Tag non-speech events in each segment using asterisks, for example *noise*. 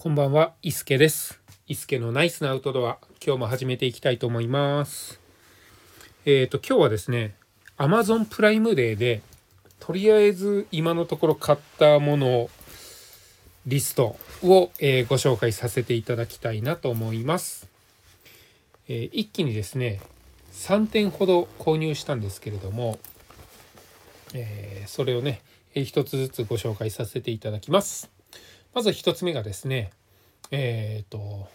こんばんは、伊助です。伊助のナイスなアウトドア、今日も始めていきたいと思います。えっ、と、今日はですね、Amazon プライムデーで、とりあえず今のところ買ったものリストを、えーご紹介させていただきたいなと思います。えー一気にですね、3点ほど購入したんですけれども、えそれをね、えー一つずつご紹介させていただきます。まず一つ目がですね、えっ、と、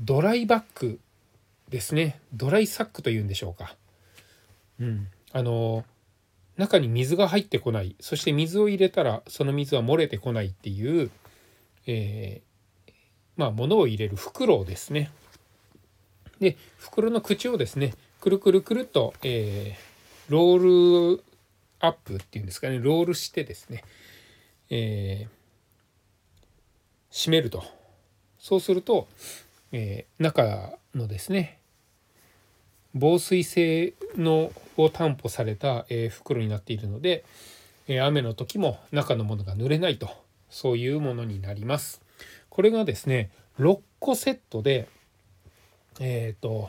ドライバッグですね。ドライサックというんでしょうか。うん。あの、中に水が入ってこない。そして水を入れたら、その水は漏れてこないっていう、えーまあ、物を入れる袋ですね。で、袋の口をですね、くるくるくるっと、えーロールアップっていうんですかね、ロールしてですね、えー閉めるとそうすると、えー中のですね防水性のを担保された、えー袋になっているので、えー雨の時も中のものが濡れないとそういうものになります。これがですね6個セットでえっ、と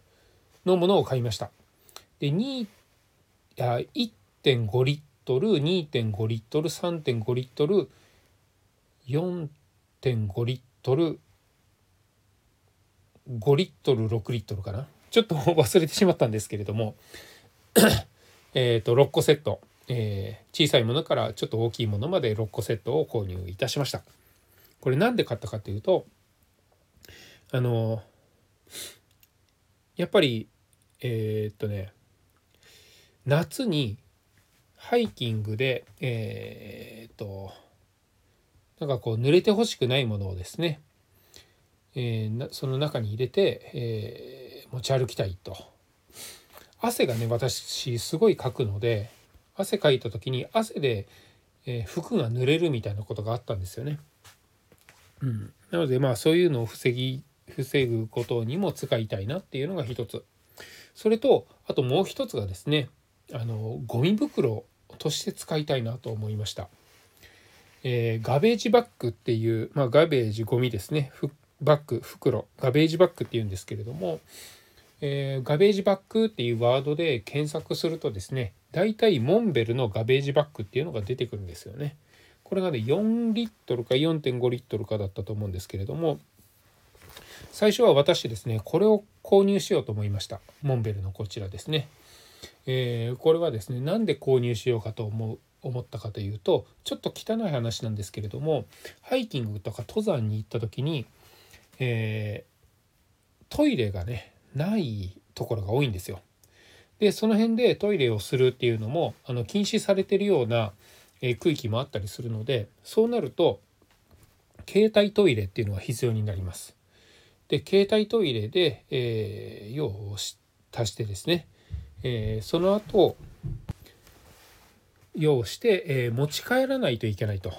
*coughs* のものを買いました。で2あ1.5リットル2.5リットル3.5リットル4.5リットル5リットル6リットルかな？ちょっと *laughs* 忘れてしまったんですけれども *coughs* えっと6個セット、えー小さいものからちょっと大きいものまで6個セットを購入いたしました。これなんで買ったかというとあのやっぱりえーっとね夏にハイキングでえーっとなんかこう濡れてほしくないものをですね、えーなその中に入れて、えー持ち歩きたいと汗がね私すごいかくので汗かいた時に汗で、えー服が濡れるみたいなことがあったんですよね。うん、なのでまあそういうのを防ぎ防ぐことにも使いたいなっていうのが一つそれとあともう一つがですねあのゴミ袋として使いたいなと思いました。えーガベージバッグっていう、まあ、ガベージゴミですねふバッグ袋ガベージバッグっていうんですけれども、えーガベージバッグっていうワードで検索するとですね大体モンベルのガベージバッグっていうのが出てくるんですよね。これがね4リットルか4.5リットルかだったと思うんですけれども最初は私ですねこれを購入しようと思いましたモンベルのこちらですね。えーこれはですねなんで購入しようかと思う思ったかというとちょっと汚い話なんですけれどもハイキングとか登山に行った時に、えートイレがねないところが多いんですよ。でその辺でトイレをするっていうのもあの禁止されてるような、え区域もあったりするのでそうなると携帯トイレっていうのが必要になります。で携帯トイレで、えー用を足してですね、えーその後用して、えー持ち帰らないといけないと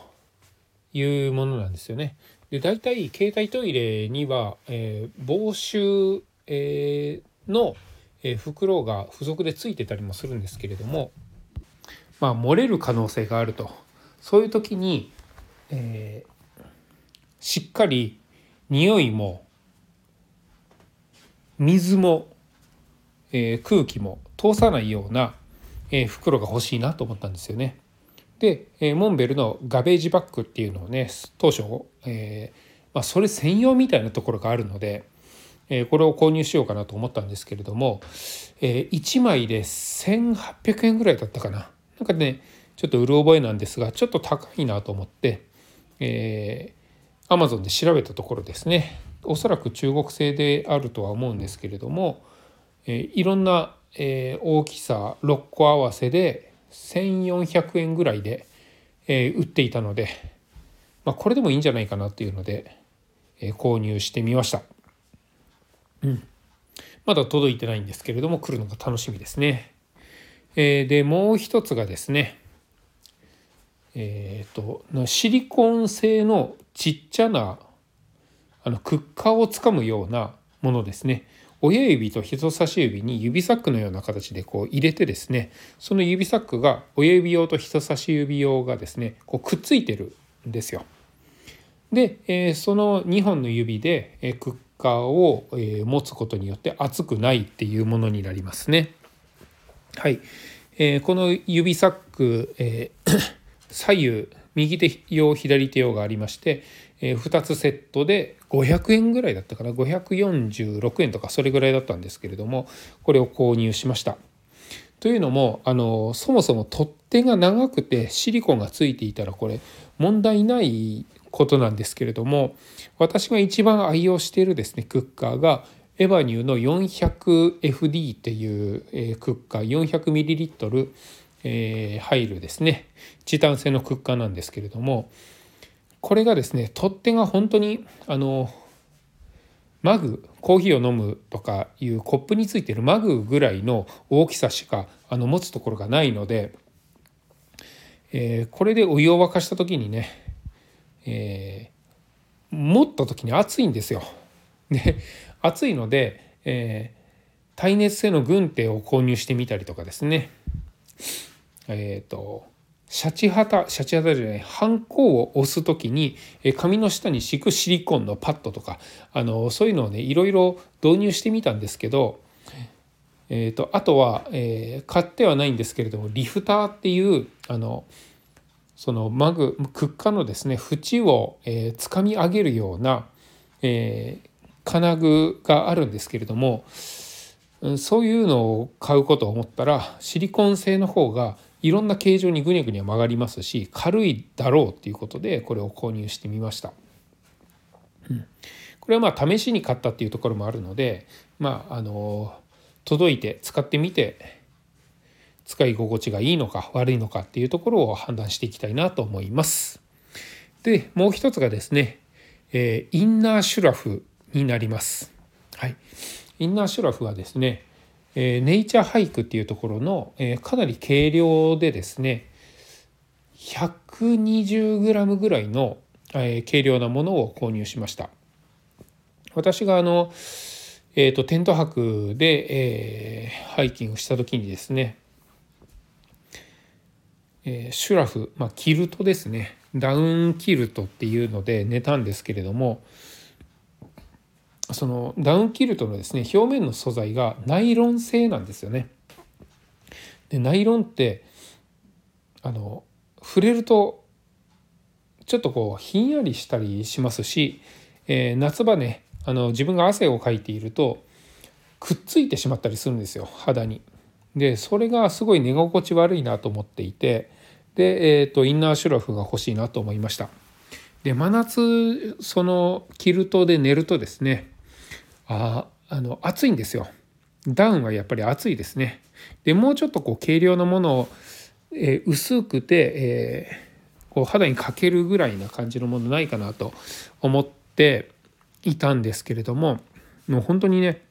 いうものなんですよね。で大体携帯トイレには、えー防臭、えーの、えー袋が付属でついてたりもするんですけれどもまあ漏れる可能性があるとそういう時に、えーしっかり匂いも水も、えー空気も通さないような、え袋が欲しいなと思ったんですよね。で、えモンベルのガベージバッグっていうのをね当初、えーまあ、それ専用みたいなところがあるので、えこれを購入しようかなと思ったんですけれども、え1枚で1800円ぐらいだったかな。なんかねちょっとうる覚えなんですがちょっと高いなと思って、えー Amazon で調べたところですねおそらく中国製であるとは思うんですけれども、えーいろんな、えー大きさ6個合わせで1400円ぐらいで、えー売っていたので、まあ、これでもいいんじゃないかなっていうので、えー購入してみました。うん、まだ届いてないんですけれども来るのが楽しみですね。えーでもう一つがですねえー、とシリコン製のちっちゃなあのクッカーをつかむようなものですね親指と人差し指に指サックのような形でこう入れてですねその指サックが親指用と人差し指用がですねこうくっついてるんですよ。で、えー、その2本の指で、え、クッカーを、え、持つことによって熱くないっていうものになりますね。はい、えー、この指サック、えー、左右右手用左手用がありまして、えー、2つセットで500円ぐらいだったかな546円とかそれぐらいだったんですけれどもこれを購入しました。というのもあのそもそも取っ手が長くてシリコンがついていたらこれ問題ないことなんですけれども私が一番愛用しているですねクッカーがエバニューの 400FD っていう、えー、クッカー 400ml、えー、入るですねチタン製のクッカーなんですけれどもこれがですね取っ手が本当にあのマグコーヒーを飲むとかいうコップについてるマグぐらいの大きさしかあの持つところがないので、えー、これでお湯を沸かした時にね、えー、持った時に熱いんですよ。で熱いので、えー、耐熱性の軍手を購入してみたりとかですねえっ、ー、とシャチハタシャチハタじゃないハンコを押す時に紙の下に敷くシリコンのパッドとかあのそういうのをねいろいろ導入してみたんですけど、えーと、あとは、えー、買ってはないんですけれどもリフターっていうあのそのマグクッカのですね縁を、えー、掴み上げるような、えー、金具があるんですけれどもそういうのを買うことを思ったらシリコン製の方がいろんな形状にぐにゃぐにゃ曲がりますし軽いだろうっていうことでこれを購入してみました。うん、これはまあ試しに買ったっていうところもあるのでまああの届いて使ってみて使い心地がいいのか悪いのかっていうところを判断していきたいなと思います。でもう一つがですね、えー、インナーシュラフになります。はい、インナーシュラフはですねえー、ネイチャーハイクっていうところの、えー、かなり軽量でですね 120g ぐらいの、えー、軽量なものを購入しました。私があの、えーと、テント泊で、えー、ハイキングした時にですね、えー、シュラフ、まあ、キルトですね。ダウンキルトっていうので寝たんですけれどもそのダウンキルトのですね表面の素材がナイロン製なんですよね。でナイロンってあの触れるとちょっとこうひんやりしたりしますし、えー、夏場ねあの自分が汗をかいているとくっついてしまったりするんですよ肌に。でそれがすごい寝心地悪いなと思っていてで、えーと、インナーシュラフが欲しいなと思いました。で真夏そのキルトで寝るとですねああの暑いんですよ。ダウンはやっぱり暑いですね。でもうちょっとこう軽量なものを、えー、薄くて、えー、こう肌にかけるぐらいな感じのものないかなと思っていたんですけれどももう本当にね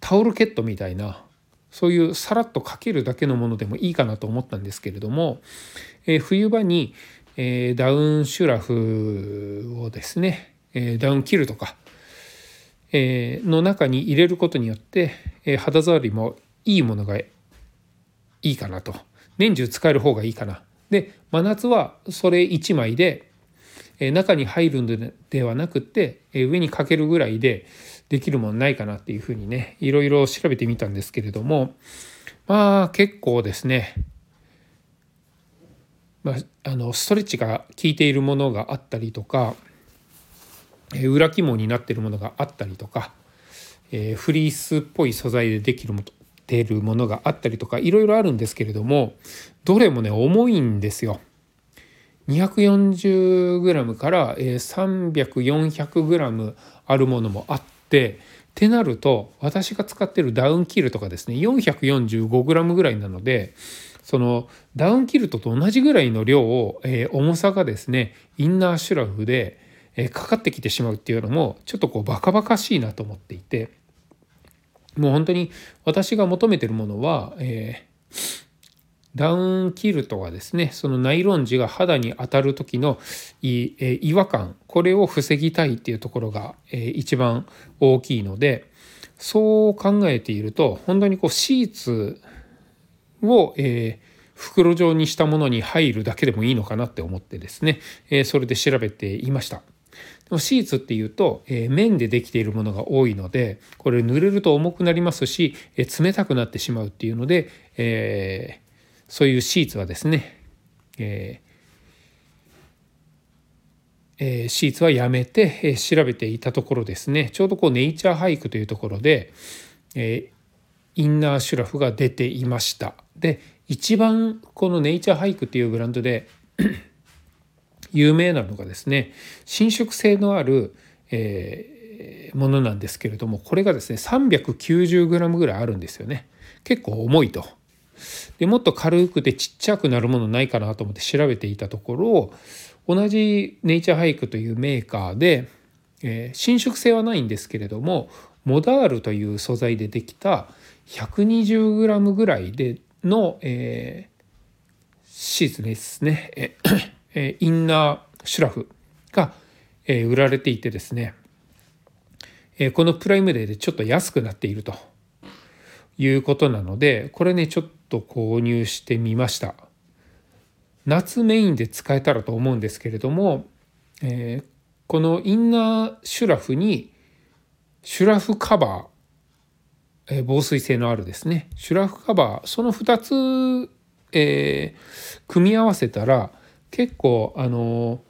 タオルケットみたいなそういうさらっとかけるだけのものでもいいかなと思ったんですけれども、えー、冬場に、えダウンシュラフをですね、えダウンキルとかえの中に入れることによって、え肌触りもいいものがいいかなと。年中使える方がいいかな。で真夏はそれ1枚で、え中に入るのではなくって、え上にかけるぐらいでできるものないかなっていうふうにねいろいろ調べてみたんですけれどもまあ結構ですねまあ、あのストレッチが効いているものがあったりとか裏肝になってるものがあったりとか、えー、フリースっぽい素材でできるもてるものがあったりとかいろいろあるんですけれどもどれもね重いんですよ。240g から 300400g あるものもあってってなると私が使ってるダウンキルとかですね 445g ぐらいなのでそのダウンキルトと同じぐらいの量を、えー、重さがですねインナーシュラフでえかかってきてしまうっていうのもちょっとこうバカバカしいなと思っていてもう本当に私が求めてるものは、えー、ダウンキルトはですねそのナイロン地が肌に当たる時のい、え違和感これを防ぎたいっていうところが、えー、一番大きいのでそう考えていると本当にこうシーツを、えー、袋状にしたものに入るだけでもいいのかなって思ってですね、えそれで調べていました。シーツっていうと、え綿でできているものが多いのでこれ濡れると重くなりますし、え冷たくなってしまうっていうので、えー、そういうシーツはですね、えーえシーツはやめて、え調べていたところですね。ちょうどこうネイチャーハイクというところで、えインナーシュラフが出ていました。で一番このネイチャーハイクっていうブランドで有名なのがですね伸縮性のある、えー、ものなんですけれどもこれがですね 390g ぐらいあるんですよね結構重いと。でもっと軽くてちっちゃくなるものないかなと思って調べていたところ同じネイチャーハイクというメーカーで、えー、伸縮性はないんですけれどもモダールという素材でできた 120g ぐらいでの、えー、シーツですね、えインナーシュラフが、え、売られていてですね、え、このプライムデーでちょっと安くなっているということなのでこれねちょっと購入してみました。夏メインで使えたらと思うんですけれども、え、このインナーシュラフにシュラフカバーえ防水性のあるですねシュラフカバーその2つ、えー、組み合わせたら結構あの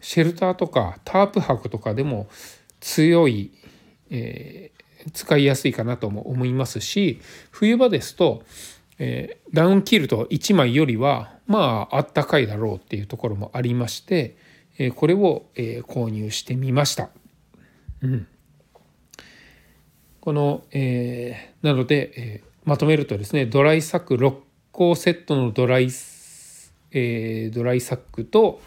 シェルターとかタープ泊とかでも強い、えー、使いやすいかなとも思いますし冬場ですと、えー、ダウンキルト1枚よりはまああったかいだろうっていうところもありまして、えこれを、え購入してみました。うんこの、え、なので、え、まとめるとですねドライサック6個セットのドライサク、えー、ドライサックと、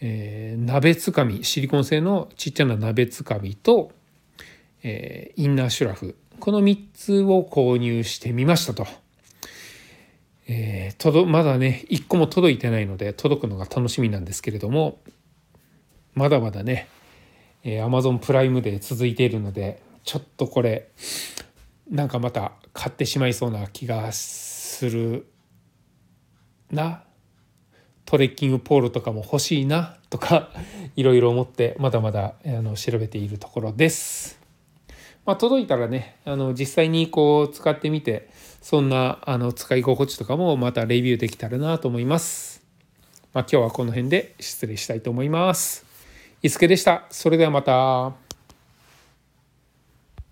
えー、鍋つかみシリコン製のちっちゃな鍋つかみと、えー、インナーシュラフこの3つを購入してみましたと。えー、とまだね1個も届いてないので届くのが楽しみなんですけれどもまだまだね、えー、Amazon プライムで続いているのでちょっとこれなんかまた買ってしまいそうな気がするなトレッキングポールとかも欲しいなとか *laughs* いろいろ思ってまだまだあの調べているところです。まあ、届いたらねあの実際にこう使ってみてそんなあの使い心地とかもまたレビューできたらなと思います。まあ、今日はこの辺で失礼したいと思います。いすけでした。それではまた。